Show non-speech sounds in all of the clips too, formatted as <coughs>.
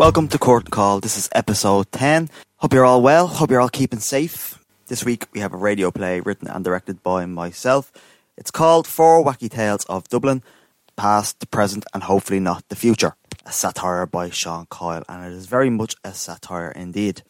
Welcome to Court Call. This is episode 10. Hope you're all well. Hope you're all keeping safe. This week we have a radio play written and directed by myself. It's called Four Wacky Tales of Dublin, past, the present, and hopefully not the future. A satire by Sean Coyle, and it is very much a satire indeed.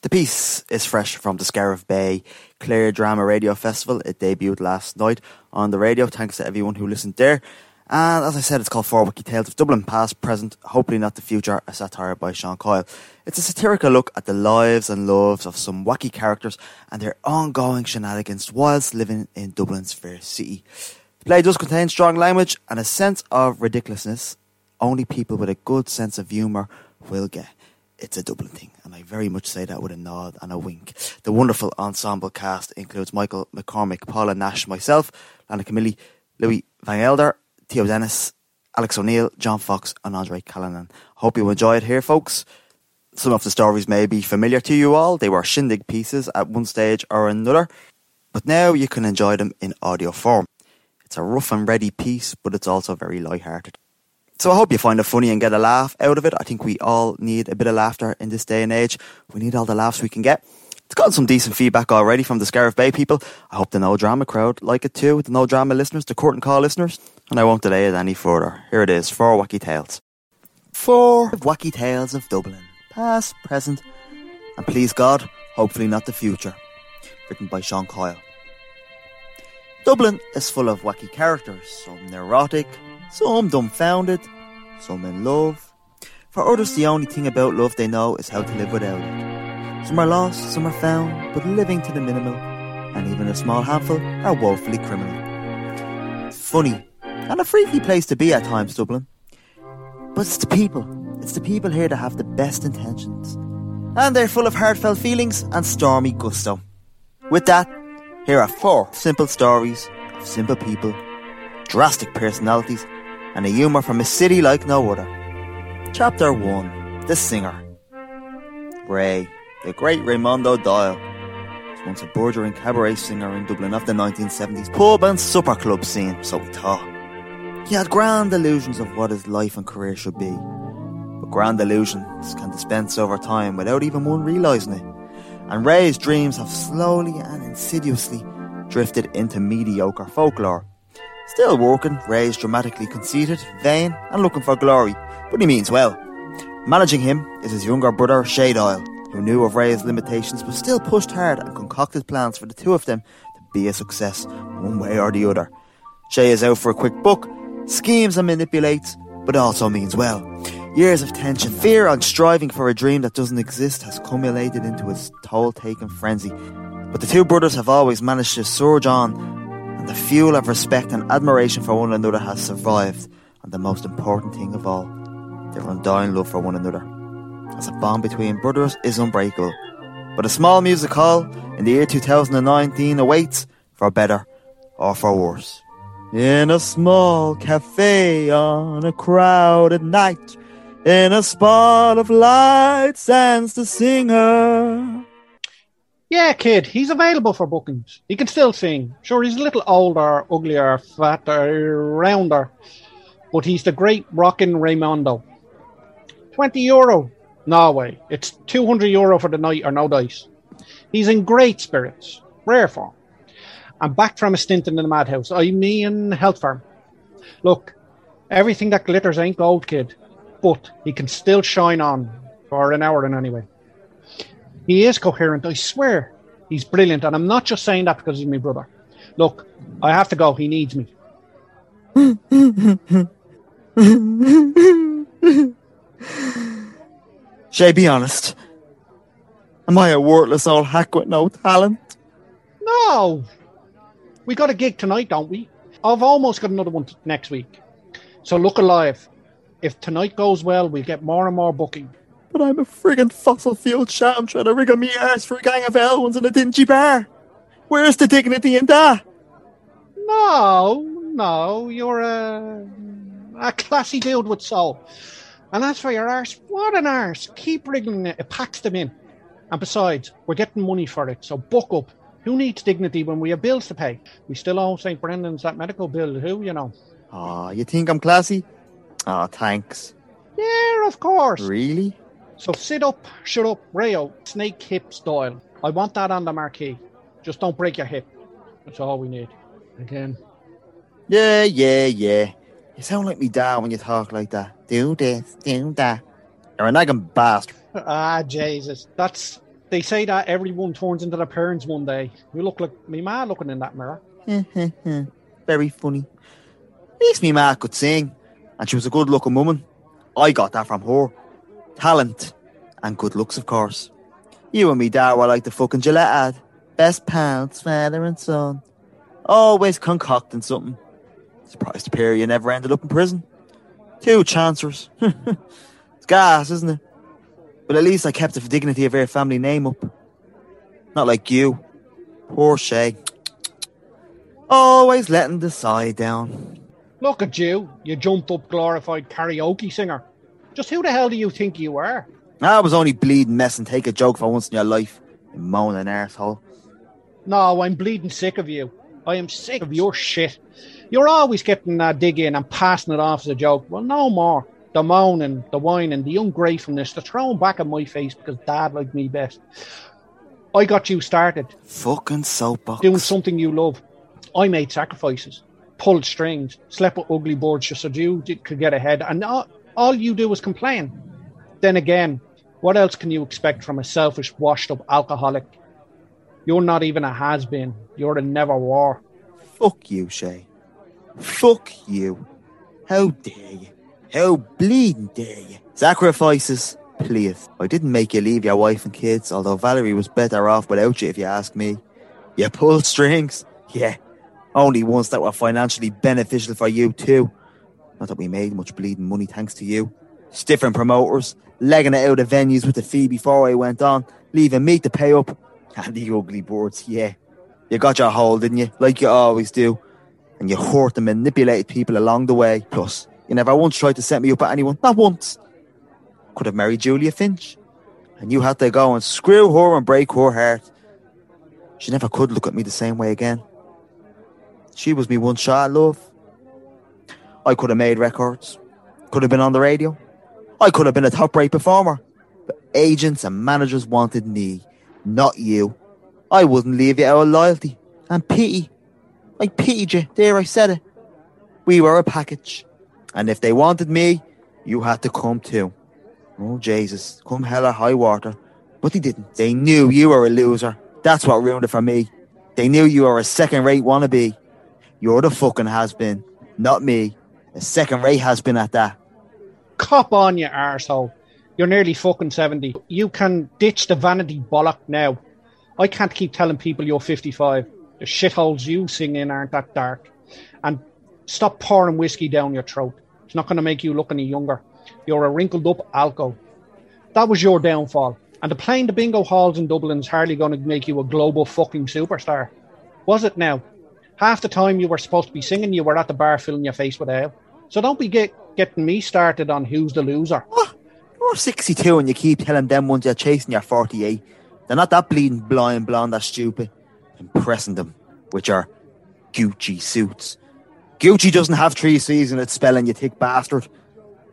The piece is fresh from the Scariff Bay Clare Drama Radio Festival. It debuted last night on the radio. Thanks to everyone who listened there. And as I said, it's called Four Wacky Tales of Dublin, past, present, hopefully not the future, a satire by Sean Coyle. It's a satirical look at the lives and loves of some wacky characters and their ongoing shenanigans whilst living in Dublin's fair city. The play does contain strong language and a sense of ridiculousness only people with a good sense of humour will get. It's a Dublin thing, and I very much say that with a nod and a wink. The wonderful ensemble cast includes Michael McCormick, Paula Nash, myself, Lana Camilli, Louis Van Elder, Theo Dennis, Alex O'Neill, John Fox, and Andre Callanan. Hope you enjoy it here, folks. Some of the stories may be familiar to you all. They were shindig pieces at one stage or another, but now you can enjoy them in audio form. It's a rough and ready piece, but it's also very light-hearted. So I hope you find it funny and get a laugh out of it. I think we all need a bit of laughter in this day and age. We need all the laughs we can get. It's gotten some decent feedback already from the Scariff Bay people. I hope the No Drama crowd like it too, the No Drama listeners, the Court and Call listeners. And I won't delay it any further. Here it is, Four Wacky Tales. Four Wacky Tales of Dublin. Past, present, and please God, hopefully not the future. Written by Sean Coyle. Dublin is full of wacky characters, some neurotic, some dumbfounded, some in love. For others, the only thing about love they know is how to live without it. Some are lost, some are found, but living to the minimum, and even a small handful are woefully criminal. Funny, and a freaky place to be at times, Dublin. But it's the people. It's the people here that have the best intentions. And they're full of heartfelt feelings and stormy gusto. With that, here are four simple stories of simple people, drastic personalities, and a humour from a city like no other. Chapter 1 The Singer Ray, the great Raimondo Doyle, was once a bordering cabaret singer in Dublin of the 1970s pub and supper club scene, so we thought. He had grand illusions of what his life and career should be. But grand illusions can dispense over time without even one realising it. And Ray's dreams have slowly and insidiously drifted into mediocre folklore. Still working, Ray is dramatically conceited, vain, and looking for glory, but he means well. Managing him is his younger brother, Shay Doyle, who knew of Ray's limitations but still pushed hard and concocted plans for the two of them to be a success, one way or the other. Shay is out for a quick buck, schemes and manipulates, but also means well. Years of tension, fear, and striving for a dream that doesn't exist has culminated into a toll-taking frenzy. But the two brothers have always managed to surge on, and the fuel of respect and admiration for one another has survived. And the most important thing of all, their undying love for one another. As a bond between brothers is unbreakable. But a small music hall in the year 2019 awaits for better or for worse. In a small cafe on a crowded night, in a spot of light stands the singer. Yeah, kid, he's available for bookings. He can still sing. Sure, he's a little older, uglier, fatter, rounder, but he's the great rockin' Raimondo. 20 euro. No way. It's 200 euro for the night or no dice. He's in great spirits. Rare form. I'm back from a stint in the madhouse. I mean, health farm. Look, everything that glitters ain't gold, kid, but he can still shine on for an hour in anyway. He is coherent, I swear. He's brilliant, and I'm not just saying that because he's my brother. Look, I have to go. He needs me. <laughs> Shay, be honest. Am I a worthless old hack with no talent? No, we got a gig tonight, don't we? I've almost got another one t- next week. So look alive. If tonight goes well, we'll get more and more booking. But I'm a friggin' fossil fuel sham trying to rig wriggle me ass for a gang of L1s in a dingy bar. Where's the dignity in that? No, no, you're a, a classy dude with soul. And as for your arse, what an arse. Keep wriggling it, it packs them in. And besides, we're getting money for it, so buck up. Who needs dignity when we have bills to pay? We still owe St. Brendan's that medical bill, who, you know. Aw, you think I'm classy? Aw, thanks. Yeah, of course. Really? So sit up, shut up, Rayo, snake hip style. I want that on the marquee. Just don't break your hip. That's all we need. Again. Yeah, yeah, yeah. You sound like me dad when you talk like that. Do this, do that. You're a nagging bastard. <laughs> Ah, Jesus. That's they say that everyone turns into their parents one day. You look like me ma looking in that mirror. <laughs> Very funny. At least me ma could sing, and she was a good looking woman. I got that from her. Talent and good looks, of course. You and me dad were like the fucking Gillette ad. Best pals, father and son. Always concocting something. Surprised you never ended up in prison. Two chancers. <laughs> it's gas, isn't it? But at least I kept the dignity of her family name up. Not like you. Poor Shay. Always letting the side down. Look at you, you jumped up glorified karaoke singer. Just who the hell do you think you are? I was only bleeding mess and take a joke for once in your life. You moaning asshole. No, I'm bleeding sick of you. I am sick of your shit. You're always getting uh, that dig in and passing it off as a joke. Well, no more. The moaning, the whining, the ungratefulness, the throwing back at my face because dad liked me best. I got you started Fucking soapbox. doing something you love. I made sacrifices, pulled strings, slept with ugly boards just so you could get ahead, and all, all you do is complain. Then again, what else can you expect from a selfish, washed up alcoholic? You're not even a has been. You're a never war. Fuck you, Shay. Fuck you. How dare you? How bleeding dare you? Sacrifices, please. I didn't make you leave your wife and kids, although Valerie was better off without you, if you ask me. You pulled strings? Yeah. Only ones that were financially beneficial for you, too. Not that we made much bleeding money thanks to you. Stiffing promoters, legging it out of venues with the fee before I went on, leaving me to pay up. <laughs> And the ugly boards, yeah. You got your hold, didn't you? Like you always do. And you hurt and manipulated people along the way. Plus, you never once tried to set me up at anyone. Not once. Could have married Julia Finch. And you had to go and screw her and break her heart. She never could look at me the same way again. She was me one shot love. I could have made records. Could have been on the radio. I could have been a top rate performer. But agents and managers wanted me, not you. I wouldn't leave you out of loyalty and pity. I pitied you. There, I said it. We were a package. And if they wanted me, you had to come too. Oh, Jesus. Come hell or high water. But they didn't. They knew you were a loser. That's what ruined it for me. They knew you were a second rate wannabe. You're the fucking has been, not me. A second rate has been at that. Cop on, you arsehole. You're nearly fucking 70. You can ditch the vanity bollock now. I can't keep telling people you're 55. The shitholes you sing in aren't that dark. And stop pouring whiskey down your throat. It's not going to make you look any younger. You're a wrinkled up alco. That was your downfall. And the playing the bingo halls in Dublin's hardly going to make you a global fucking superstar. Was it now? Half the time you were supposed to be singing, you were at the bar filling your face with ale. So don't be get, getting me started on who's the loser. What? You're 62 and you keep telling them ones you're chasing you're 48. They're not that bleeding blind blonde or stupid. Impressing them with your Gucci suits. Gucci doesn't have three C's in its spelling, you thick bastard.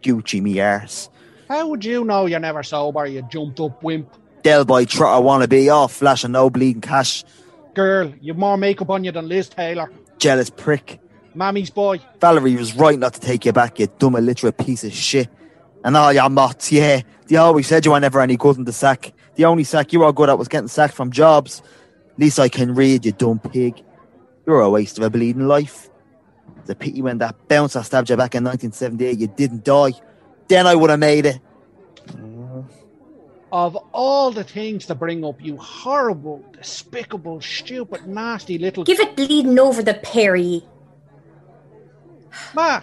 Gucci me arse. How would you know you're never sober, you jumped up wimp? Del boy trotter wanna be off flashing no bleeding cash. Girl, you've more makeup on you than Liz Taylor. Jealous prick. Mammy's boy. Valerie was right not to take you back, you dumb illiterate piece of shit. And all your mots, yeah. They always said you were never any good in the sack. The only sack you were good at was getting sacked from jobs. Least I can read, you dumb pig. You're a waste of a bleeding life. It's a pity when that bouncer stabbed you back in 1978, you didn't die. Then I would have made it. Mm. Of all the things to bring up, you horrible, despicable, stupid, nasty little. Give it bleeding over the Perry. Ma,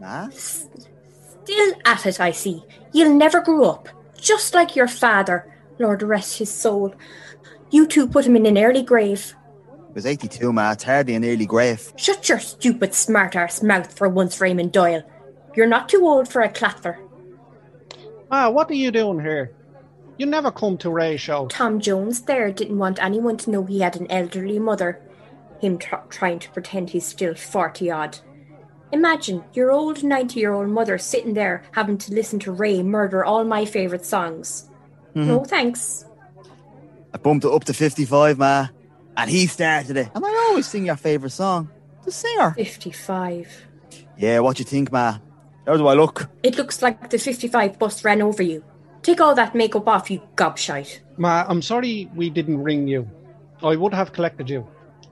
Nah? Still at it, I see. You'll never grow up. Just like your father, Lord rest his soul. You two put him in an early grave. It was 82, man. It's hardly an early grave. Shut your stupid smart arse mouth for once, Raymond Doyle. You're not too old for a clatver. Ma, ah, what are you doing here? You never come to Ray show. Tom Jones there didn't want anyone to know he had an elderly mother. Him tr- trying to pretend he's still 40 odd. Imagine your old 90 year old mother sitting there having to listen to Ray murder all my favourite songs. Mm-hmm. No thanks. I bumped it up to 55, ma. And he started it. And I always sing your favourite song. The singer. 55. Yeah, what you think, ma? How do I look? It looks like the 55 bus ran over you. Take all that makeup off, you gobshite. Ma, I'm sorry we didn't ring you. I would have collected you.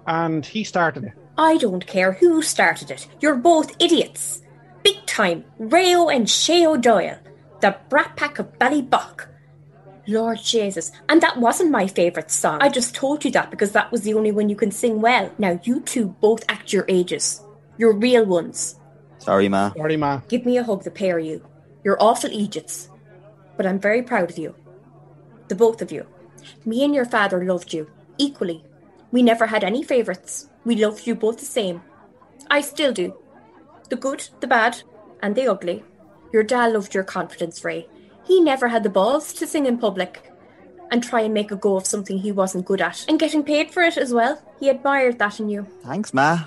And he started it. I don't care who started it. You're both idiots. Big time. Rayo and Shay O'Doyle. The brat pack of Ballybough. Lord Jesus. And that wasn't my favourite song. I just told you that because that was the only one you can sing well. Now you two both act your ages. You're real ones. Sorry, ma. Sorry, Ma. Give me a hug, the pair of you. You're awful idiots. But I'm very proud of you. The both of you. Me and your father loved you. Equally. We never had any favourites. We loved you both the same. I still do. The good, the bad, and the ugly. Your dad loved your confidence, Ray. He never had the balls to sing in public and try and make a go of something he wasn't good at. And getting paid for it as well. He admired that in you. Thanks, ma.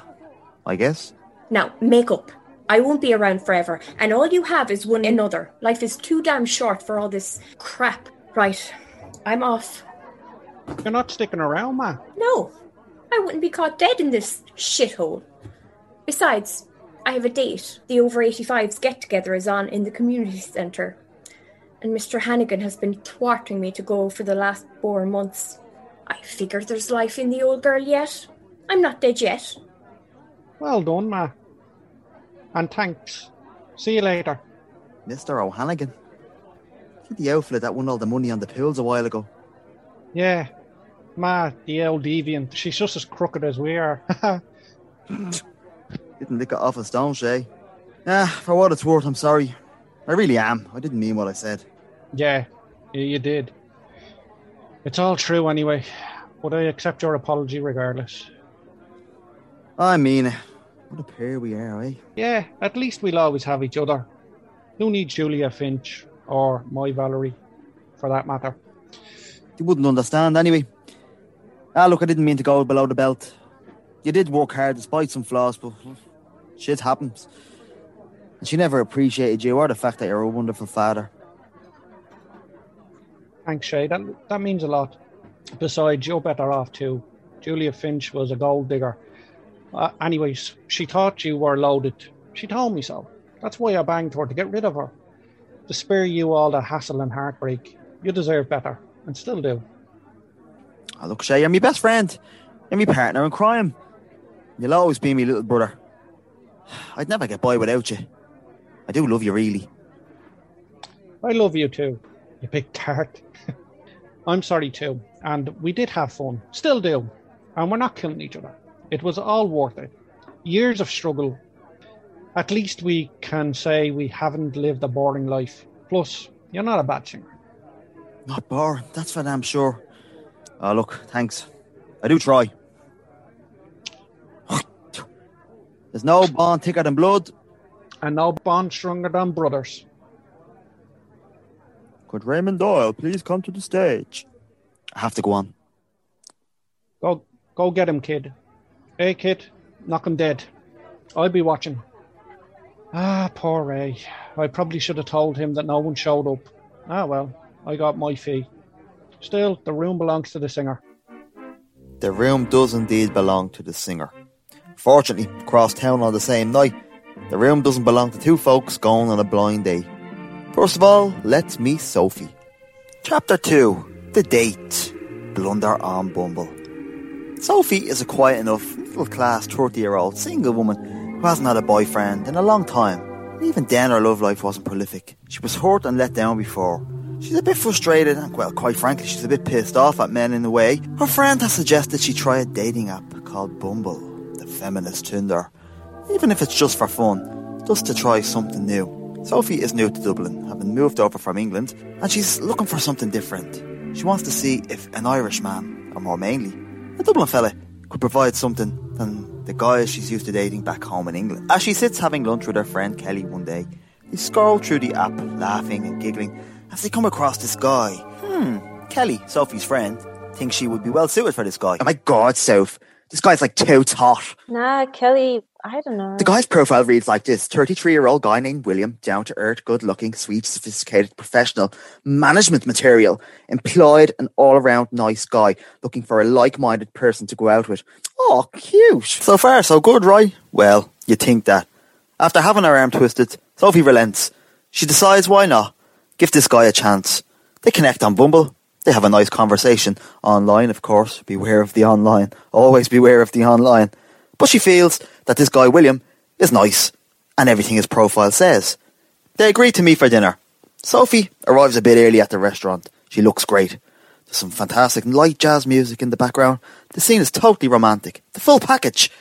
I guess. Now, make up. I won't be around forever, and all you have is one another. Life is too damn short for all this crap. Right, I'm off. You're not sticking around, Ma. No, I wouldn't be caught dead in this shithole. Besides, I have a date. The over 85s get together is on in the community centre. And Mr. Hannigan has been thwarting me to go for the last four months. I figure there's life in the old girl yet. I'm not dead yet. Well done, Ma. And thanks. See you later. Mr. O'Hannigan. See the outfit that won all the money on the pills a while ago. Yeah. Ma, the old deviant. She's just as crooked as we are. <laughs> Didn't lick it off a stone, Shay. Ah, for what it's worth, I'm sorry. I really am. I didn't mean what I said. Yeah, you did. It's all true anyway. But I accept your apology regardless. I mean, what a pair we are, eh? Yeah, at least we'll always have each other. Who needs Julia Finch or my Valerie, for that matter? You wouldn't understand anyway. Ah, look, I didn't mean to go below the belt. You did work hard despite some flaws, but shit happens. And she never appreciated you or the fact that you're a wonderful father. Thanks, Shay. That, that means a lot. Besides, you're better off too. Julia Finch was a gold digger. Uh, anyways, she thought you were loaded. She told me so. That's why I banged her to get rid of her. To spare you all the hassle and heartbreak. You deserve better, and still do. Ah, look, Shay, you're my best friend. You're my partner in crime. You'll always be my little brother. <sighs> I'd never get by without you. I do love you, really. I love you too, you big tart. I'm sorry too, and we did have fun. Still do. And we're not killing each other. It was all worth it. Years of struggle. At least we can say we haven't lived a boring life. Plus, you're not a bad singer. Not boring, that's for damn sure. Oh, look, thanks. I do try. There's no bond thicker than blood. And no bond stronger than brothers. Could Raymond Doyle please come to the stage? I have to go on. Go, go get him, kid. Hey, kid, knock him dead. I'll be watching. Ah, poor Ray. I probably should have told him that no one showed up. Ah, well, I got my fee. Still, the room belongs to the singer. The room does indeed belong to the singer. Fortunately, across town on the same night, the room doesn't belong to two folks going on a blind date. First of all, let's meet Sophie. Chapter 2 The Date Blunder on Bumble. Sophie is a quiet enough, middle class 30 year old single woman who hasn't had a boyfriend in a long time. And even then, her love life wasn't prolific. She was hurt and let down before. She's a bit frustrated and, well, quite frankly, she's a bit pissed off at men in a way. Her friend has suggested she try a dating app called Bumble, the feminist Tinder. Even if it's just for fun, just to try something new. Sophie is new to Dublin, having moved over from England, and she's looking for something different. She wants to see if an Irish man, or more mainly, a Dublin fella, could provide something than the guys she's used to dating back home in England. As she sits having lunch with her friend Kelly one day, they scroll through the app, laughing and giggling, as they come across this guy. Hmm, Kelly, Sophie's friend, thinks she would be well suited for this guy. Oh my god, Soph, this guy's like too hot. Nah, Kelly, I don't know. The guy's profile reads like this 33 year old guy named William, down to earth, good looking, sweet, sophisticated, professional, management material, employed, and all around nice guy, looking for a like minded person to go out with. Oh, cute. So far, so good, right? Well, you think that. After having her arm twisted, Sophie relents. She decides why not? Give this guy a chance. They connect on Bumble. They have a nice conversation. Online, of course. Beware of the online. Always beware of the online. But she feels that this guy, William, is nice, and everything his profile says. They agree to meet for dinner. Sophie arrives a bit early at the restaurant. She looks great. There's some fantastic light jazz music in the background. The scene is totally romantic. The full package.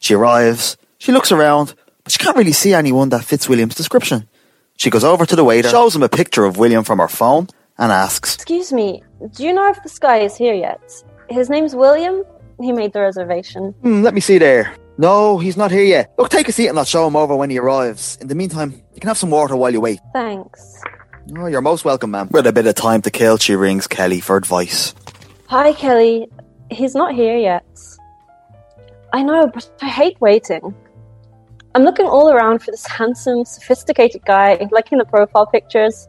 She arrives. She looks around, but she can't really see anyone that fits William's description. She goes over to the waiter, shows him a picture of William from her phone, and asks, Excuse me, do you know if this guy is here yet? His name's William. He made the reservation. Hmm, let me see there. No, he's not here yet. Look, take a seat and I'll show him over when he arrives. In the meantime, you can have some water while you wait. Thanks. Oh, you're most welcome, ma'am. With a bit of time to kill, she rings Kelly for advice. Hi, Kelly. He's not here yet. I know, but I hate waiting. I'm looking all around for this handsome, sophisticated guy, liking the profile pictures.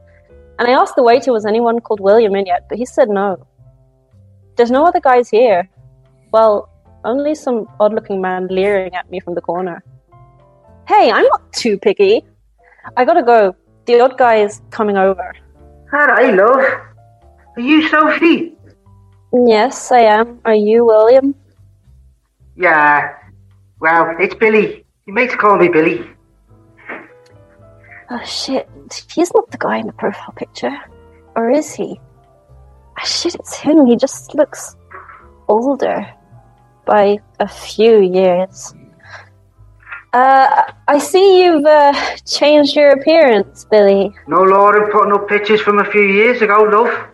And I asked the waiter, was anyone called William in yet? But he said no. There's no other guys here. Well, only some odd looking man leering at me from the corner. Hey, I'm not too picky. I gotta go. The odd guy is coming over. Alright, love. Are you Sophie? Yes, I am. Are you William? Yeah. Well, it's Billy. You mates call me Billy. Oh shit, he's not the guy in the profile picture. Or is he? Ah, shit, it's him. He just looks older by a few years. Uh, I see you've uh, changed your appearance, Billy. No in putting up pictures from a few years ago, love.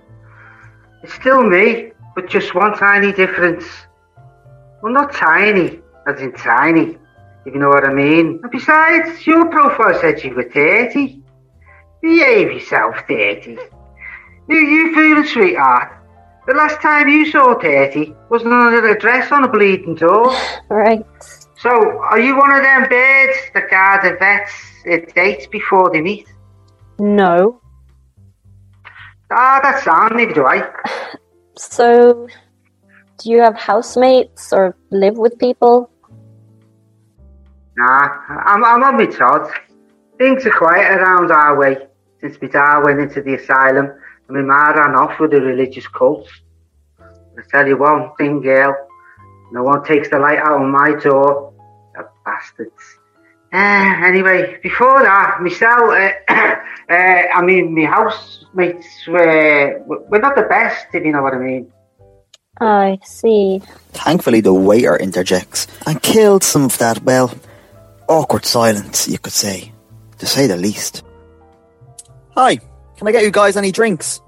It's still me, but just one tiny difference. Well, not tiny, as in tiny, if you know what I mean. And besides, your profile said you were 30. Behave yourself, 30. You, you feeling, sweetheart? The last time you saw 30 was under a dress on a bleeding door. <sighs> Right. So, are you one of them birds that guard the vets at dates before they meet? No. Ah, that sound, neither do I. <sighs> So, do you have housemates or live with people? Nah, I'm, I'm on my Todd. Things are quiet around our way since my dad went into the asylum and my ma ran off with a religious cult. I tell you one thing, girl, no one takes the light out of my door. The bastards. Uh, anyway, before that, myself, uh, uh, <coughs> I mean, my housemates were, we're not the best, if you know what I mean. I see. Thankfully, the waiter interjects and killed some of that, well, awkward silence, you could say, to say the least. Hi, can I get you guys any drinks?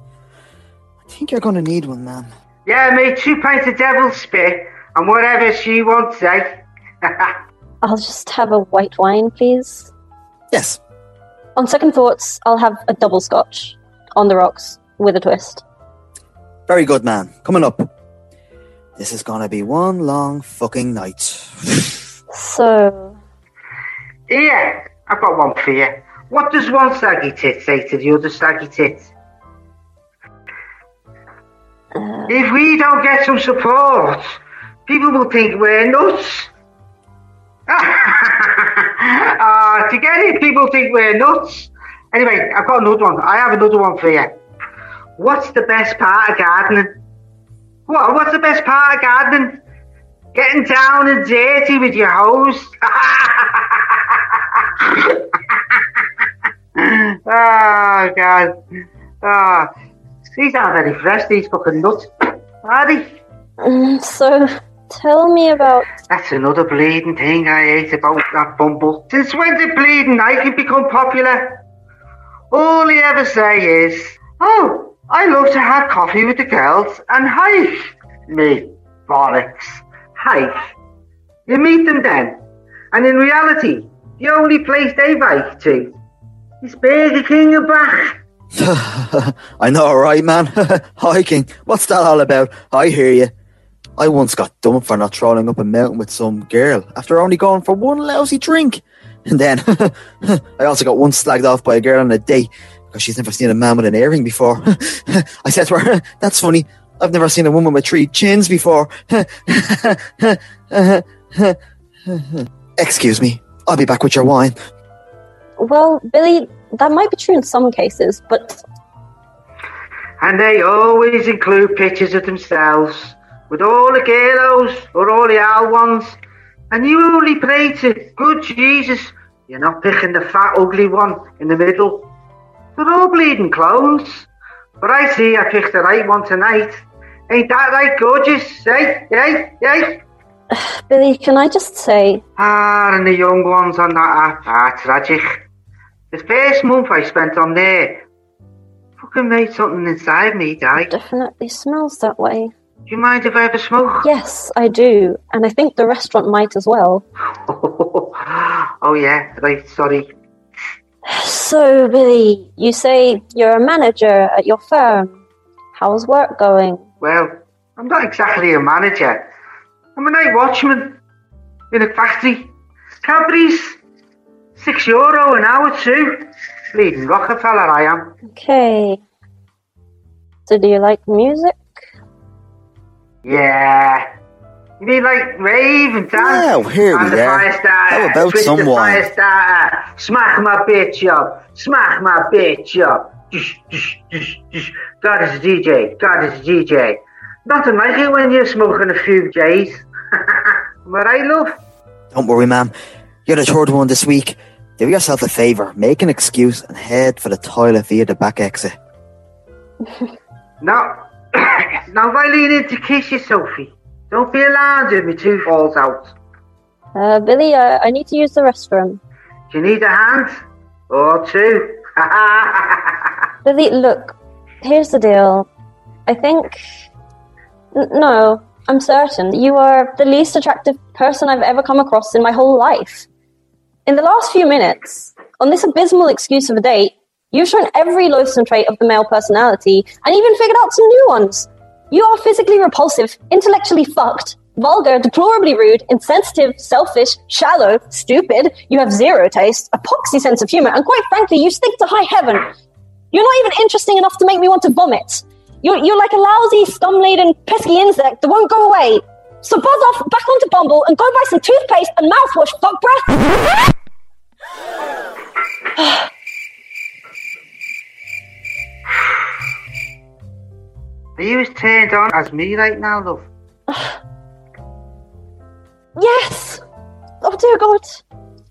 I think you're going to need one, man. Yeah, me two pints of devil's spit and whatever she wants, eh? <laughs> I'll just have a white wine, please. Yes. On second thoughts, I'll have a double scotch on the rocks with a twist. Very good, man. Coming up. This is going to be one long fucking night. <sighs> So, Yeah, I've got one for you. What does one saggy tit say to the other saggy tit? uh, If we don't get some support, people will think we're nuts. Ah, <laughs> to get it, people think we're nuts. Anyway, I've got another one. I have another one for you. What's the best part of gardening? What? What's the best part of gardening? Getting down and dirty with your host. <laughs> oh God. Ah, these aren't very fresh. These fucking nuts, are they? mm, so tell me about. That's another bleeding thing I hate about that bumble. Since when did bleeding I can become popular? All he ever say is, "Oh, I love to have coffee with the girls and hike." Me, bollocks, hike. You meet them then, and in reality, the only place they bike to is Burger King and back. <laughs> I know, right, man? <laughs> Hiking. What's that all about? I hear you. I once got dumped for not trolling up a mountain with some girl after only going for one lousy drink. And then <laughs> I also got one slagged off by a girl on a date because she's never seen a man with an earring before. I said to her, That's funny. I've never seen a woman with three chins before. <laughs> Excuse me. I'll be back with your wine. Well, Billy, that might be true in some cases, but And they always include pictures of themselves with all the girls or all the old ones. And you only pray to good Jesus. You're not picking the fat, ugly one in the middle. They're all bleeding clones. But I see I picked the right one tonight. Ain't that right, gorgeous? Hey, hey, hey. <sighs> Billy, can I just say, Ah, and the young ones on that app. Ah, tragic. The first month I spent on there, fucking made something inside me die. Do definitely smells that way. Do you mind if I have a smoke? Yes, I do, and I think the restaurant might as well. <laughs> oh yeah, right, sorry. <sighs> <sighs> So, Billy, you say you're a manager at your firm. How's work going? Well, I'm not exactly a manager. I'm a night watchman in a factory. Cadbury's, six euro an hour too. Bleeding Rockefeller I am. Okay. So, do you like music? Yeah. You mean like rave and dance? Well, here and we the are. fire starter. How about the fire starter. Smack my bitch up. Smack my bitch up. God is a DJ. God is a DJ. Nothing like it when you're smoking a few J's. <laughs> Am I right, love? Don't worry, ma'am. You're the third one this week. Do yourself a favour, make an excuse and head for the toilet via the back exit. <laughs> <coughs> Now, now if I lean in to kiss you, Sophie, eh? Don't be alarmed if my tooth falls out. Uh, Billy, uh, I need to use the restroom. Do you need a hand? Or two? <laughs> Billy, look, here's the deal. I think. N- no, I'm certain. You are the least attractive person I've ever come across in my whole life. In the last few minutes, on this abysmal excuse of a date, you've shown every loathsome trait of the male personality and even figured out some new ones. You are physically repulsive, intellectually fucked, vulgar, deplorably rude, insensitive, selfish, shallow, stupid. You have zero taste, a poxy sense of humor, and quite frankly, you stink to high heaven. You're not even interesting enough to make me want to vomit. You're, you're like a lousy, scum-laden, pesky insect that won't go away. So buzz off back onto Bumble and go buy some toothpaste and mouthwash, fuck breath. You as turned on as me right now, love? <sighs> Yes. Oh dear God.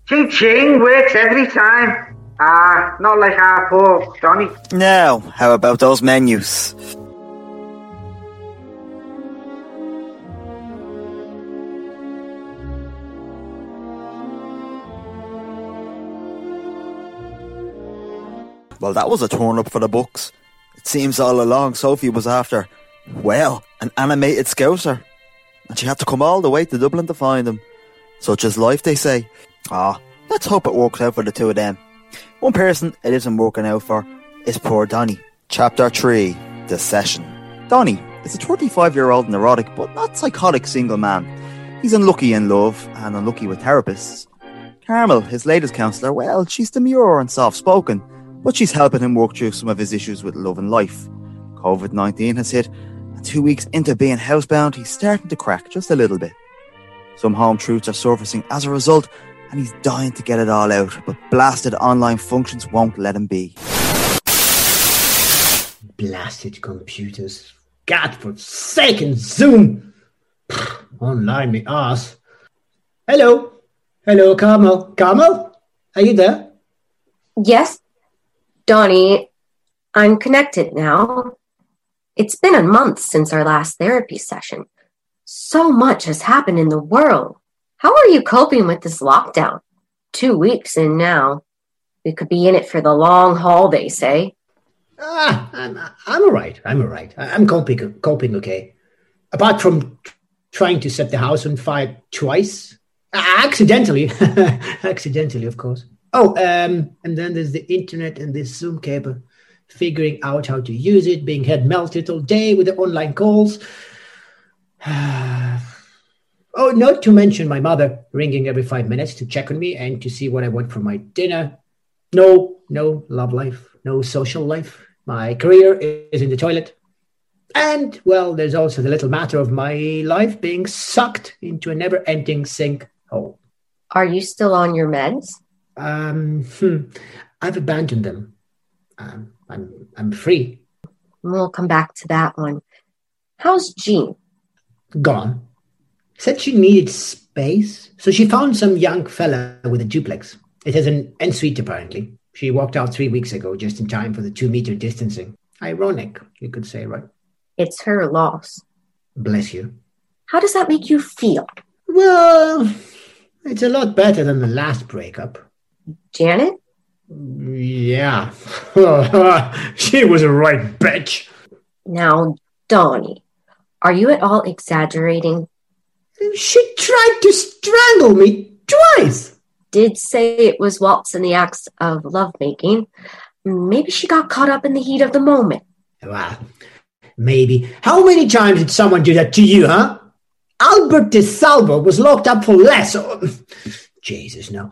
Ching ching works every time. Ah, not like our poor Donny. Now, how about those menus? Well, that was a turn up for the books. Seems all along Sophie was after, well, an animated scouser. And she had to come all the way to Dublin to find him. Such is life, they say. Ah, let's hope it works out for the two of them. One person it isn't working out for is poor Donny. Chapter 3 The Session. Donny is a 25 year old neurotic but not psychotic single man. He's unlucky in love and unlucky with therapists. Carmel, his latest counsellor, well, she's demure and soft spoken, but she's helping him work through some of his issues with love and life. COVID 19 has hit, and two weeks into being housebound, he's starting to crack just a little bit. Some home truths are surfacing as a result, and he's dying to get it all out, but blasted online functions won't let him be. Blasted computers. God forsaken Zoom! <sighs> Online me ass. Hello. Hello, Carmel. Carmel? Are you there? Yes, Donnie, I'm connected now. It's been a month since our last therapy session. So much has happened in the world. How are you coping with this lockdown? Two weeks in now. We could be in it for the long haul, they say. Ah, I'm, I'm all right. I'm all right. I'm coping, coping okay. Apart from trying to set the house on fire twice. Accidentally. <laughs> Accidentally, of course. Oh, um, and then there's the internet and this Zoom cable. Figuring out how to use it, being head melted all day with the online calls. <sighs> oh, not to mention my mother ringing every five minutes to check on me and to see what I want for my dinner. No, no love life, no social life. My career is in the toilet. And, well, there's also the little matter of my life being sucked into a never ending sink hole. Are you still on your meds? Um, hmm, I've abandoned them. Um, I'm, I'm free. We'll come back to that one. How's Jean? Gone. Said she needed space, so she found some young fella with a duplex. It has an ensuite, apparently. She walked out three weeks ago, just in time for the two meter distancing. Ironic, you could say, right? It's her loss. Bless you. How does that make you feel? Well, it's a lot better than the last breakup. Janet? Yeah. <laughs> she was a right bitch. Now, Donnie, are you at all exaggerating? She tried to strangle me twice. Did say it was waltz in the acts of lovemaking. Maybe she got caught up in the heat of the moment. Well, maybe. How many times did someone do that to you, huh? Albert DeSalvo was locked up for less. Oh, <laughs> Jesus, no.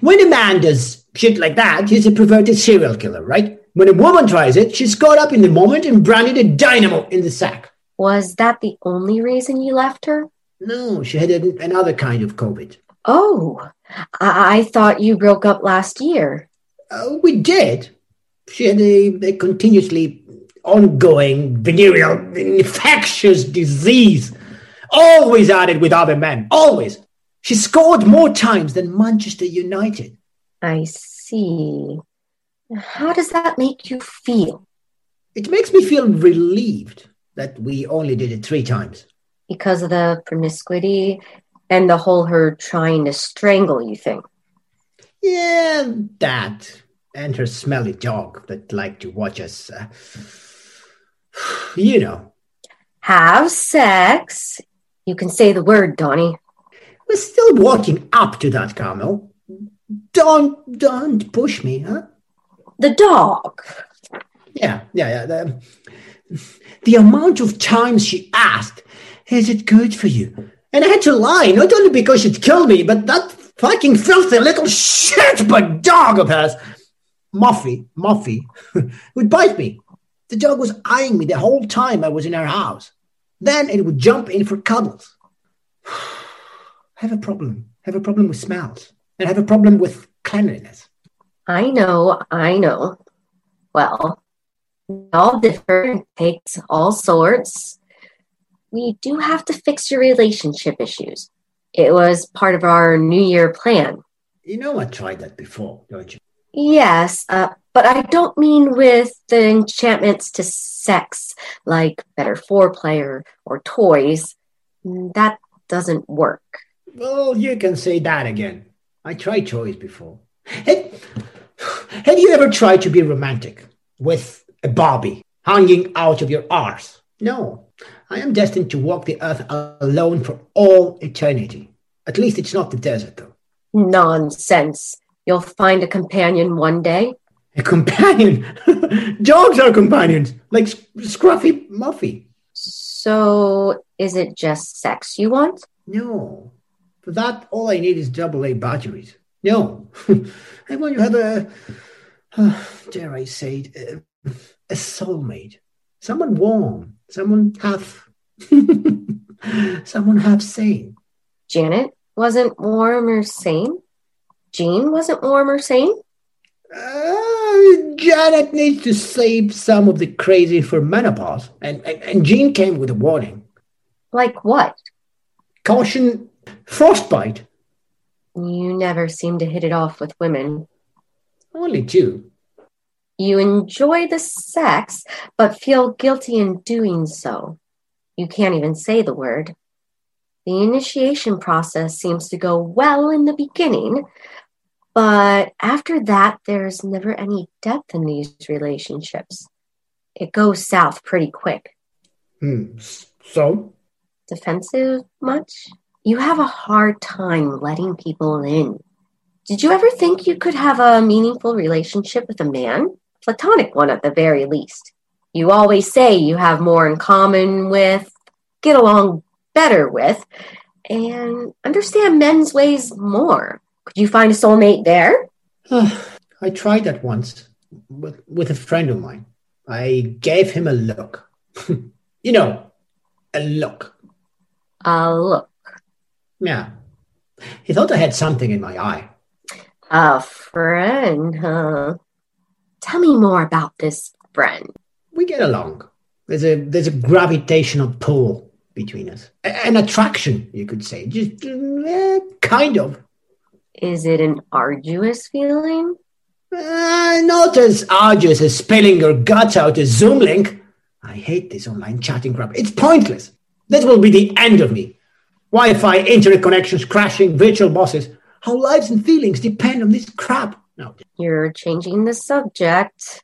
When a man does shit like that, he's a perverted serial killer, right? When a woman tries it, she's caught up in the moment and branded a dynamo in the sack. Was that the only reason you left her? No, she had a, another kind of COVID. Oh, I, I thought you broke up last year. Uh, we did. She had a, a continuously ongoing venereal infectious disease, always at it with other men, always. She scored more times than Manchester United. I see. How does that make you feel? It makes me feel relieved that we only did it three times. Because of the promiscuity and the whole her trying to strangle you thing. Yeah, that. And her smelly dog that liked to watch us. Uh, <sighs> you know. Have sex. You can say the word, Donnie. We're still walking up to that, Carmel. Don't, don't push me, huh? The dog. Yeah, yeah, yeah. The, the amount of times she asked, Is it good for you? And I had to lie, not only because she'd kill me, but that fucking filthy little shit but dog of hers, Muffy, Muffy, <laughs> would bite me. The dog was eyeing me the whole time I was in her house. Then it would jump in for cuddles. Have a problem. Have a problem with smells. And have a problem with cleanliness. I know, I know. Well, all different, takes all sorts. We do have to fix your relationship issues. It was part of our New Year plan. You know, I tried that before, don't you? Yes, uh, but I don't mean with the enchantments to sex, like better foreplay or, or toys. That doesn't work. Well, you can say that again. I tried toys before. Have, have you ever tried to be romantic with a Barbie hanging out of your arse? No. I am destined to walk the earth alone for all eternity. At least it's not the desert, though. Nonsense. You'll find a companion one day. A companion? <laughs> Dogs are companions, like Scruffy Muffy. So, is it just sex you want? No. For that, all I need is double A batteries. No. <laughs> I want to have a, uh, dare I say it, uh, a soulmate. Someone warm. Someone half, <laughs> someone half sane. Janet wasn't warm or sane? Jean wasn't warm or sane? Uh, Janet needs to save some of the crazy for menopause. And, and, and Jean came with a warning. Like what? Caution, frostbite. You never seem to hit it off with women. Only two. You enjoy the sex, but feel guilty in doing so. You can't even say the word. The initiation process seems to go well in the beginning, but after that, there's never any depth in these relationships. It goes south pretty quick. Hmm. So? Defensive much? You have a hard time letting people in. Did you ever think you could have a meaningful relationship with a man? Platonic one at the very least. You always say you have more in common with, get along better with and understand men's ways more. Could you find a soulmate there? <sighs> I tried that once with, with a friend of mine. I gave him a look. <laughs> you know, a look. A look. Yeah. He thought I had something in my eye. A friend, huh? Tell me more about this friend. We get along. There's a there's a gravitational pull between us, an attraction, you could say. Just uh, kind of. Is it an arduous feeling? Uh, not as arduous as spilling your guts out a Zoom link. I hate this online chatting crap. It's pointless. That will be the end of me. Wi-Fi, internet connections, crashing, virtual bosses. Our lives and feelings depend on this crap. No, You're changing the subject.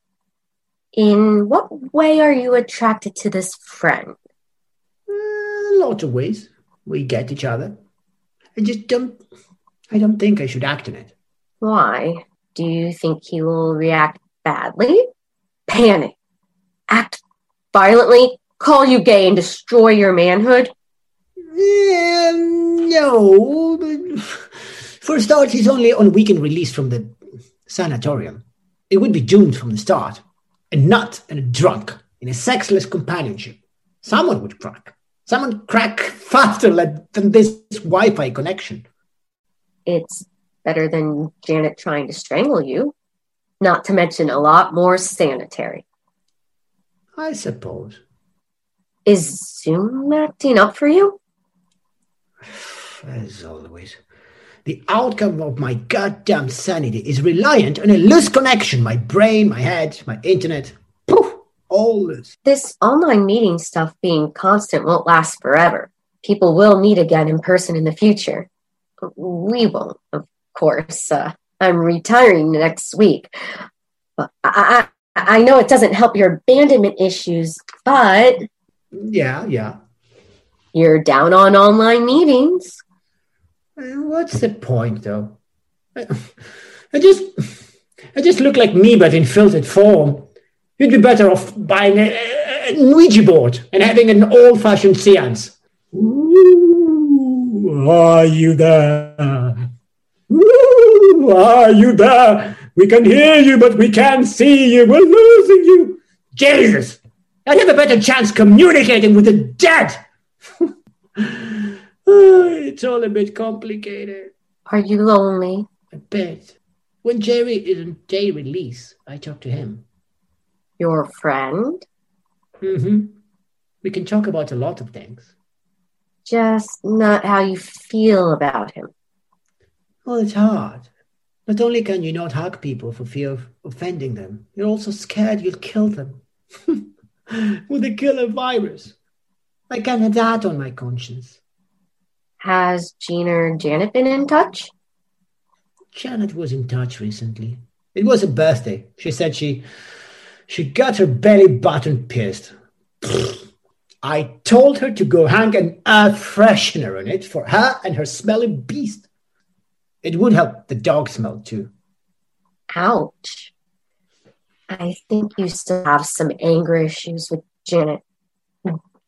In what way are you attracted to this friend? uh, lots of ways we get each other. I just don't. I don't think I should act on it. Why? Do you think he will react badly? Panic. Act violently? Call you gay and destroy your manhood? Um, no. For a start, he's only on weekend release from the sanatorium. It would be doomed from the start. A nut and a drunk in a sexless companionship. Someone would crack. Someone crack faster than this Wi Fi connection. It's better than Janet trying to strangle you. Not to mention a lot more sanitary. I suppose. Is Zoom acting up for you? As always. The outcome of my goddamn sanity is reliant on a loose connection. My brain, my head, my internet. Poof, all loose. This online meeting stuff being constant won't last forever. People will meet again in person in the future. We won't, of course. Uh, I'm retiring next week. But I, I, I know it doesn't help your abandonment issues, but Yeah, yeah. You're down on online meetings. What's the point, though? I, I just, I just look like me, but in filtered form. You'd be better off buying a, a, a Ouija board and having an old-fashioned seance. Ooh, are you there? Ooh, are you there? We can hear you, but we can't see you. We're losing you. Jesus! I'd have a better chance communicating with the dead. <laughs> It's all a bit complicated. Are you lonely? A bit. When Jerry is on day release, I talk to him. Your friend? Mm-hmm. We can talk about a lot of things. Just not how you feel about him. Well, it's hard. Not only can you not hug people for fear of offending them, you're also scared you'll kill them. <laughs> With a killer virus. I can't have that on my conscience. Has Gina or Janet been in touch? Janet was in touch recently. It was her birthday. She said she she got her belly button pierced. <sniffs> I told her to go hang an air freshener on it for her and her smelly beast. It would help the dog smell too. Ouch. I think you still have some anger issues with Janet,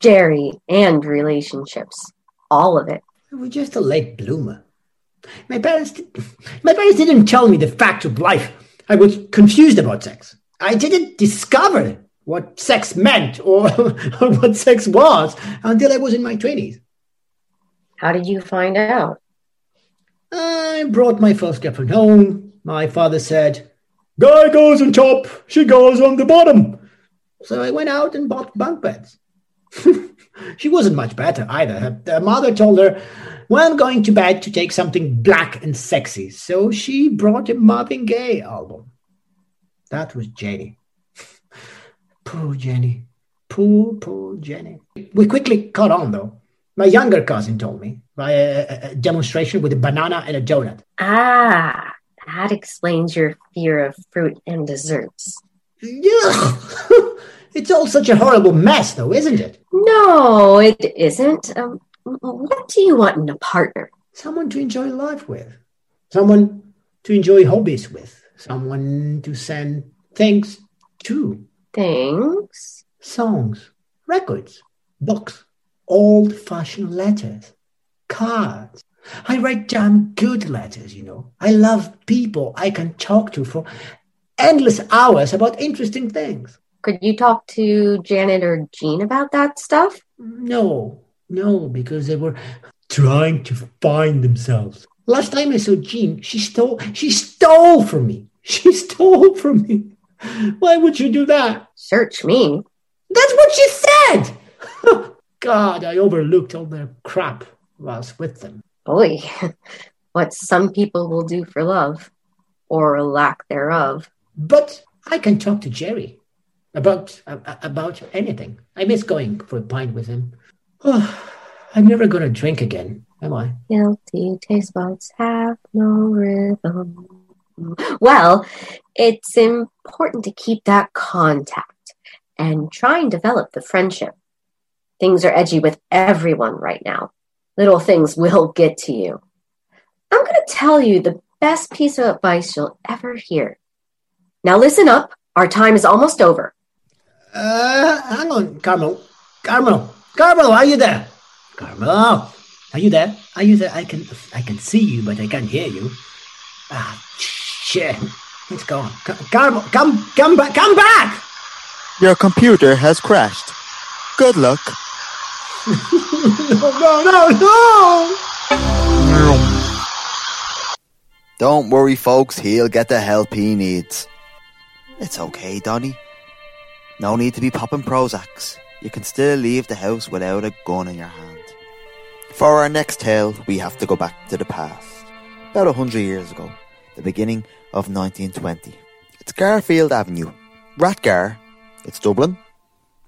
Jerry, and relationships. All of it. I was just a late bloomer. My parents, did, <laughs> my parents didn't tell me the fact of life. I was confused about sex. I didn't discover what sex meant or, <laughs> or what sex was until I was in my twenties. How did you find out? I brought my first girlfriend home. My father said, Guy goes on top, she goes on the bottom. So I went out and bought bunk beds. <laughs> she wasn't much better either. Her, her mother told her, Well, I'm going to bed to take something black and sexy. So she brought a Marvin Gaye album. That was Jenny. <laughs> poor Jenny. Poor, poor Jenny. We quickly caught on though. My younger cousin told me by a, a- demonstration with a banana and a donut. Ah, that explains your fear of fruit and desserts. Ugh. <laughs> it's all such a horrible mess, though, isn't it? No, it isn't. Um, what do you want in a partner? Someone to enjoy life with, someone to enjoy hobbies with, someone to send things to, Things? songs, records, books, old fashioned letters, cards. I write damn good letters, you know. I love people I can talk to for endless hours about interesting things. Could you talk to Janet or Jean about that stuff? No, no, because they were trying to find themselves. Last time I saw Jean, she stole she stole from me. <laughs> She stole from me. Why would you do that? Search me. That's what she said. <laughs> God, I overlooked all their crap whilst with them. Boy, <laughs> what some people will do for love, or lack thereof. But I can talk to Jerry about uh, about anything. I miss going for a pint with him. Oh, <sighs> I'm never going to drink again, am I? Guilty taste buds have no rhythm. Well, it's important to keep that contact and try and develop the friendship. Things are edgy with everyone right now. Little things will get to you. I'm going to tell you the best piece of advice you'll ever hear. Now listen up. Our time is almost over. Uh, hang on, Carmel. Carmel. Carmel, are you there? Carmel, are you there? Are you there? I can, I can see you, but I can't hear you. Ah, shit. It's gone. Carmel, come, come back, come back! Your computer has crashed. Good luck. no, <laughs> no, no, no! Don't worry, folks, he'll get the help he needs. It's okay, Donny. No need to be popping Prozacs. You can still leave the house without a gun in your hand. For our next tale, we have to go back to the past. About a hundred years ago, the beginning of 1920. It's Garville Avenue. Rathgar. It's Dublin.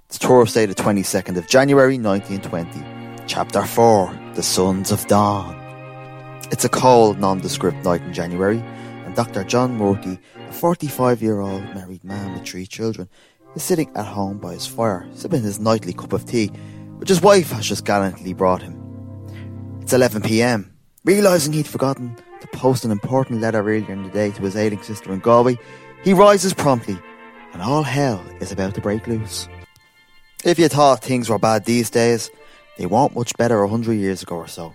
It's Thursday the 22nd of January 1920. Chapter 4. The Sons of Dawn. It's a cold, nondescript night in January, and Dr. John Murty, a 45 year old married man with three children, is sitting at home by his fire, sipping his nightly cup of tea, which his wife has just gallantly brought him. It's 11 pm. Realising he'd forgotten to post an important letter earlier in the day to his ailing sister in Galway, he rises promptly, and all hell is about to break loose. If you thought things were bad these days, they weren't much better a hundred years ago or so.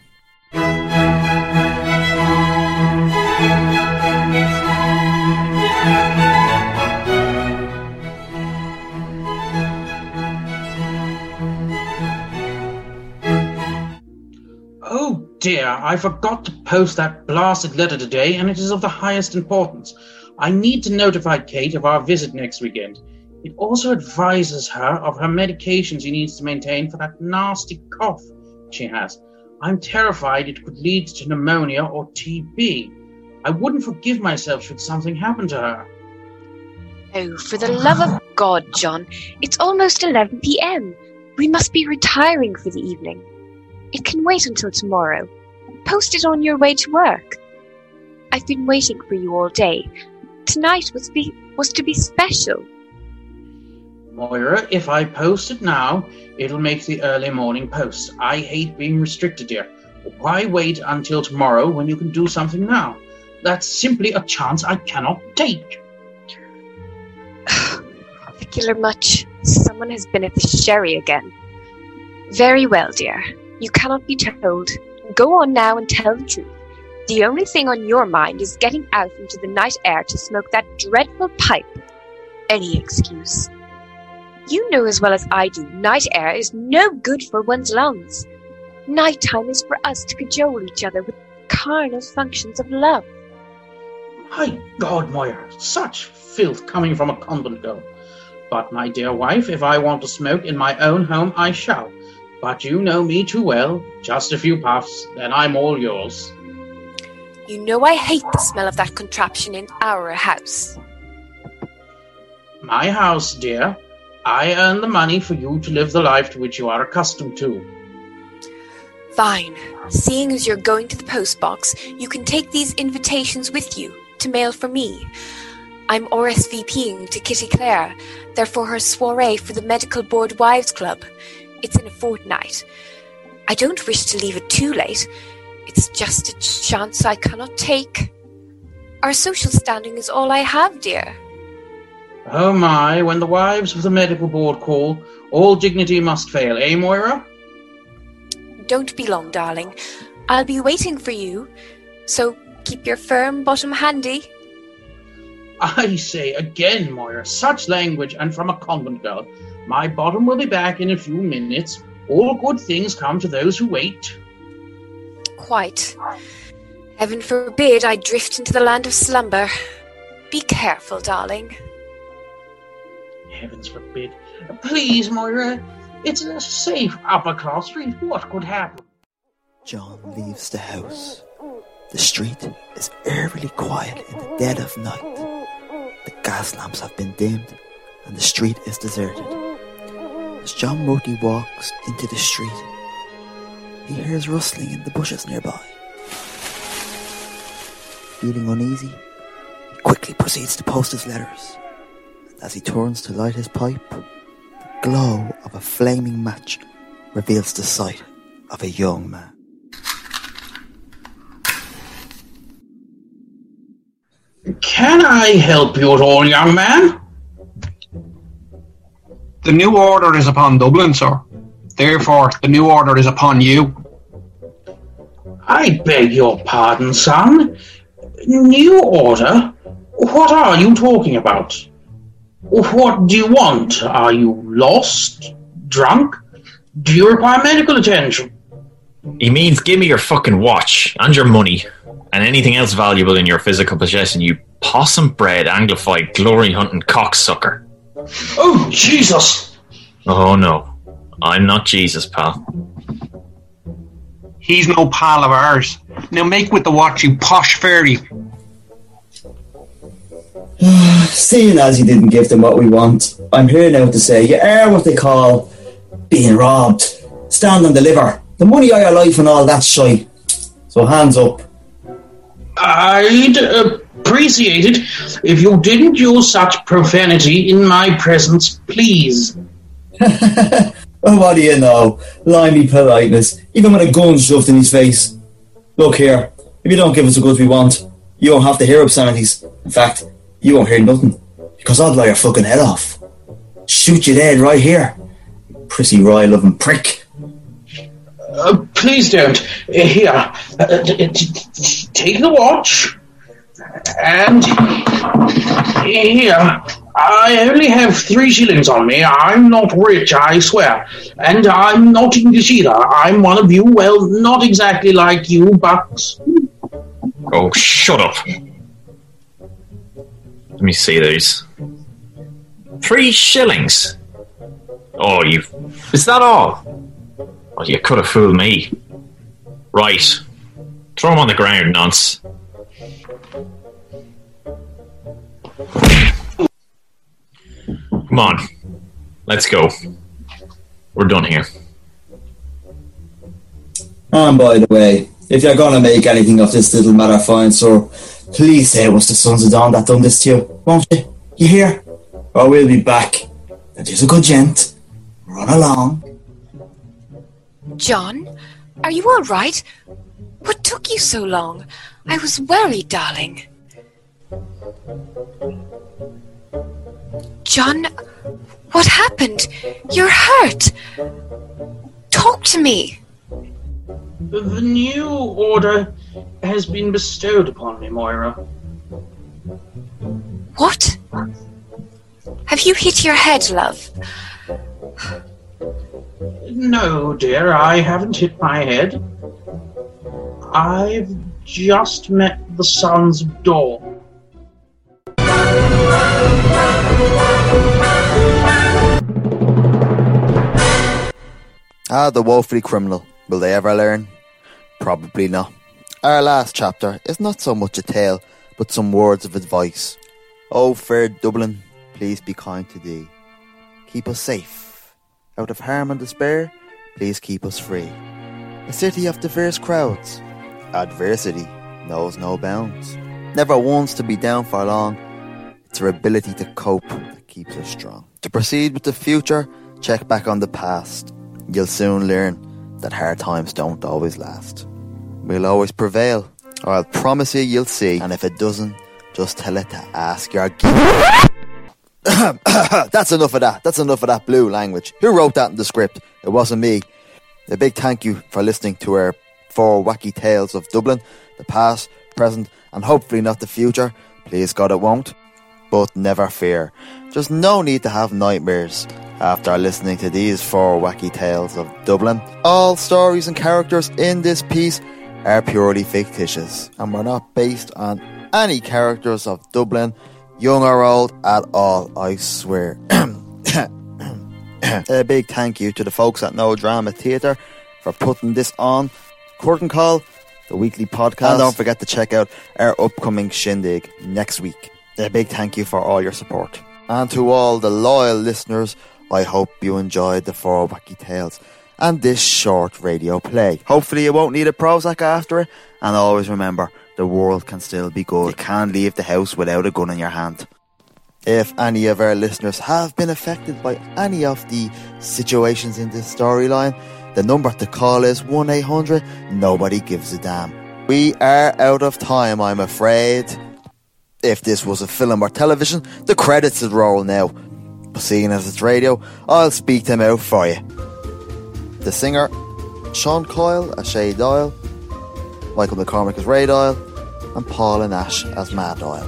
Dear, I forgot to post that blasted letter today, and it is of the highest importance. I need to notify Kate of our visit next weekend. It also advises her of her medication she needs to maintain for that nasty cough she has. I'm terrified it could lead to pneumonia or TB. I wouldn't forgive myself should something happen to her. Oh, for the love of God, John, it's almost 11 p.m. We must be retiring for the evening. It can wait until tomorrow. Post it on your way to work. I've been waiting for you all day. Tonight was be was to be special. Moira, if I post it now, it'll make the early morning post. I hate being restricted here. Why wait until tomorrow when you can do something now? That's simply a chance I cannot take. <sighs> Particular much. Someone has been at the sherry again. Very well, dear. You cannot be told. Go on now and tell the truth. The only thing on your mind is getting out into the night air to smoke that dreadful pipe. Any excuse. You know as well as I do, night air is no good for one's lungs. Nighttime is for us to cajole each other with carnal functions of love. My God, Moira, such filth coming from a convent girl. But, my dear wife, if I want to smoke in my own home, I shall. But you know me too well. Just a few puffs, then I'm all yours. You know I hate the smell of that contraption in our house. My house, dear. I earn the money for you to live the life to which you are accustomed to. Fine. Seeing as you're going to the post box, you can take these invitations with you to mail for me. I'm RSVPing to Kitty Clare. They're for her soiree for the Medical Board Wives Club. It's in a fortnight. I don't wish to leave it too late. It's just a chance I cannot take. Our social standing is all I have, dear. Oh my, when the wives of the medical board call, all dignity must fail, eh, Moira? Don't be long, darling. I'll be waiting for you, so keep your firm bottom handy. I say again, Moira, such language, and from a convent girl. My bottom will be back in a few minutes. All good things come to those who wait. Quite. Heaven forbid I drift into the land of slumber. Be careful, darling. Heavens forbid. Please, Moira, it's a safe upper class street. What could happen? John leaves the house. The street is eerily quiet in the dead of night. Gas lamps have been dimmed and the street is deserted. As John Murty walks into the street, he hears rustling in the bushes nearby. Feeling uneasy, he quickly proceeds to post his letters. As he turns to light his pipe, the glow of a flaming match reveals the sight of a young man. Can I help you at all, young man? The new order is upon Dublin, sir. Therefore, the new order is upon you. I beg your pardon, son. New order? What are you talking about? What do you want? Are you lost? Drunk? Do you require medical attention? He means give me your fucking watch and your money and anything else valuable in your physical possession, you possum bred, anglified, glory hunting cocksucker. Oh, Jesus! Oh no, I'm not Jesus, pal. He's no pal of ours. Now make with the watch, you posh fairy. <sighs> Seeing as you didn't give them what we want, I'm here now to say you are what they call being robbed. Stand and deliver. The money of your life and all that shy. So hands up. I'd appreciate it if you didn't use such profanity in my presence, please. Well, <laughs> oh, what do you know? Limey politeness, even when a gun shoved in his face. Look here, if you don't give us the goods we want, you won't have to hear obscenities. In fact, you won't hear nothing, because I'll blow your fucking head off. Shoot you dead right here. Prissy Roy loving prick. Uh, please don't. Uh, Here, uh, take the watch. And here, I only have three shillings on me. I'm not rich, I swear. And I'm not English either. I'm one of you, well, not exactly like you, but. Oh, shut up. Let me see these. Three shillings. Oh, you. Is that all? Oh, you could have fooled me. Right. Throw him on the ground, nonce. Come on. Let's go. We're done here. And by the way, if you're gonna make anything of this little matter fine, sir, please say it was the Sons of Dawn that done this to you, won't you? You hear? Or we'll be back. And there's a good gent. Run along. John, are you all right? What took you so long? I was worried, darling. John, what happened? You're hurt. Talk to me. The new order has been bestowed upon me, Moira. What? Have you hit your head, love? No, dear, I haven't hit my head. I've just met the Sons of Dawn. Ah, the woefully criminal. Will they ever learn? Probably not. Our last chapter is not so much a tale, but some words of advice. Oh, fair Dublin, please be kind to thee. Keep us safe. Out of harm and despair, please keep us free. A city of diverse crowds. Adversity knows no bounds. Never wants to be down for long. It's our ability to cope that keeps us strong. To proceed with the future, check back on the past. You'll soon learn that hard times don't always last. We'll always prevail, or I'll promise you you'll see. And if it doesn't, just tell it to ask your <coughs> That's enough of that. That's enough of that blue language. Who wrote that in the script? It wasn't me. A big thank you for listening to our four wacky tales of Dublin, the past, present, and hopefully not the future. Please God it won't. But never fear. There's no need to have nightmares after listening to these four wacky tales of Dublin. All stories and characters in this piece are purely fictitious and were not based on any characters of Dublin, young or old, at all, I swear. <coughs> A big thank you to the folks at No Drama Theatre for putting this on. Curtain Call, the weekly podcast. And don't forget to check out our upcoming shindig next week. A big thank you for all your support. And to all the loyal listeners, I hope you enjoyed the four wacky tales and this short radio play. Hopefully you won't need a Prozac after it, and always remember, the world can still be good. You can't leave the house without a gun in your hand. If any of our listeners have been affected by any of the situations in this storyline, the number to call is 1 800 Nobody Gives a Damn. We are out of time, I'm afraid. If this was a film or television, the credits would roll now. But seeing as it's radio, I'll speak them out for you. The singer, Sean Coyle as Shay Doyle, Michael McCormick as Ray Doyle, and Paula Nash as Mad Doyle.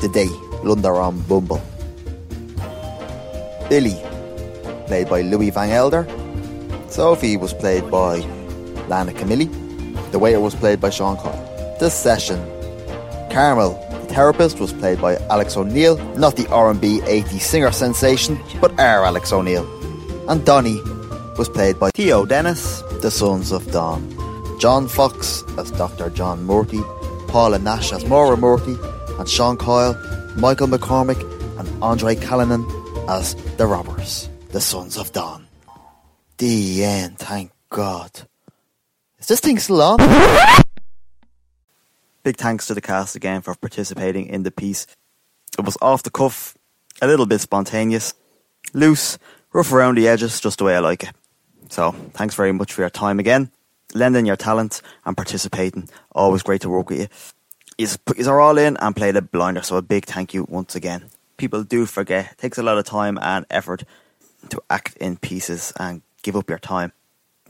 The day, Lundaram Bumble. Billy, played by Louis Van Elder. Sophie was played by Lana Camilli. The waiter was played by Sean Coyle. The session. Carmel, the therapist, was played by Alex O'Neill, not the R&B 80s singer sensation, but our Alex O'Neill. And Donny was played by Theo Dennis, the Sons of Dawn. John Fox as Dr. John Murty, Paula Nash as Maura Murty, and Sean Coyle, Michael McCormick, and Andre Callanan as the robbers, the Sons of Dawn. The end, thank God. Is this thing still on? Big thanks to the cast again for participating in the piece. It was off the cuff, a little bit spontaneous, loose, rough around the edges, just the way I like it. So, thanks very much for your time again, lending your talent and participating. Always great to work with you. He's are all in and played a blinder, so a big thank you once again. People do forget, it takes a lot of time and effort to act in pieces and give up your time.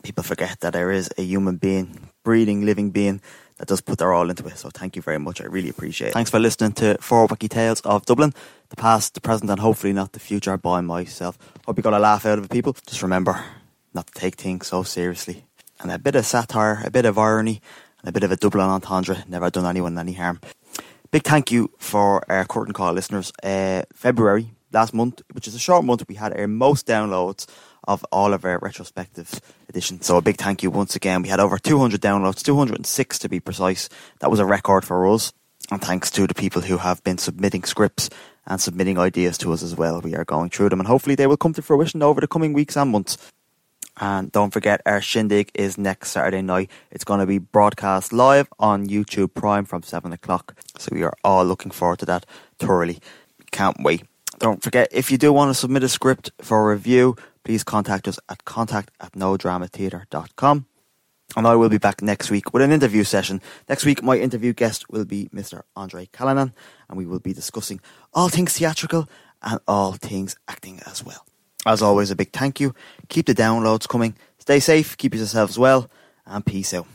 People forget that there is a human being, breathing, living being that does put their all into it. So thank you very much. I really appreciate it. Thanks for listening to Four Wacky Tales of Dublin, the past, the present, and hopefully not the future by myself. Hope you got a laugh out of it, people. Just remember not to take things so seriously. And a bit of satire, a bit of irony, and a bit of a double entendre never done anyone any harm. Big thank you for our curtain call listeners. Uh, February last month, which is a short month, we had our most downloads of all of our retrospective editions. So a big thank you once again. We had over 200 downloads, 206 to be precise. That was a record for us. And thanks to the people who have been submitting scripts and submitting ideas to us as well. We are going through them and hopefully they will come to fruition over the coming weeks and months. And don't forget, our shindig is next Saturday night. It's going to be broadcast live on YouTube Prime from 7 o'clock. So we are all looking forward to that thoroughly. Can't wait. Don't forget, if you do want to submit a script for review, please contact us at contact at nodramatheatre.com. And I will be back next week with an interview session. Next week, my interview guest will be Mr. Andre Callanan, and we will be discussing all things theatrical and all things acting as well. As always, a big thank you. Keep the downloads coming. Stay safe, keep yourselves well, and peace out.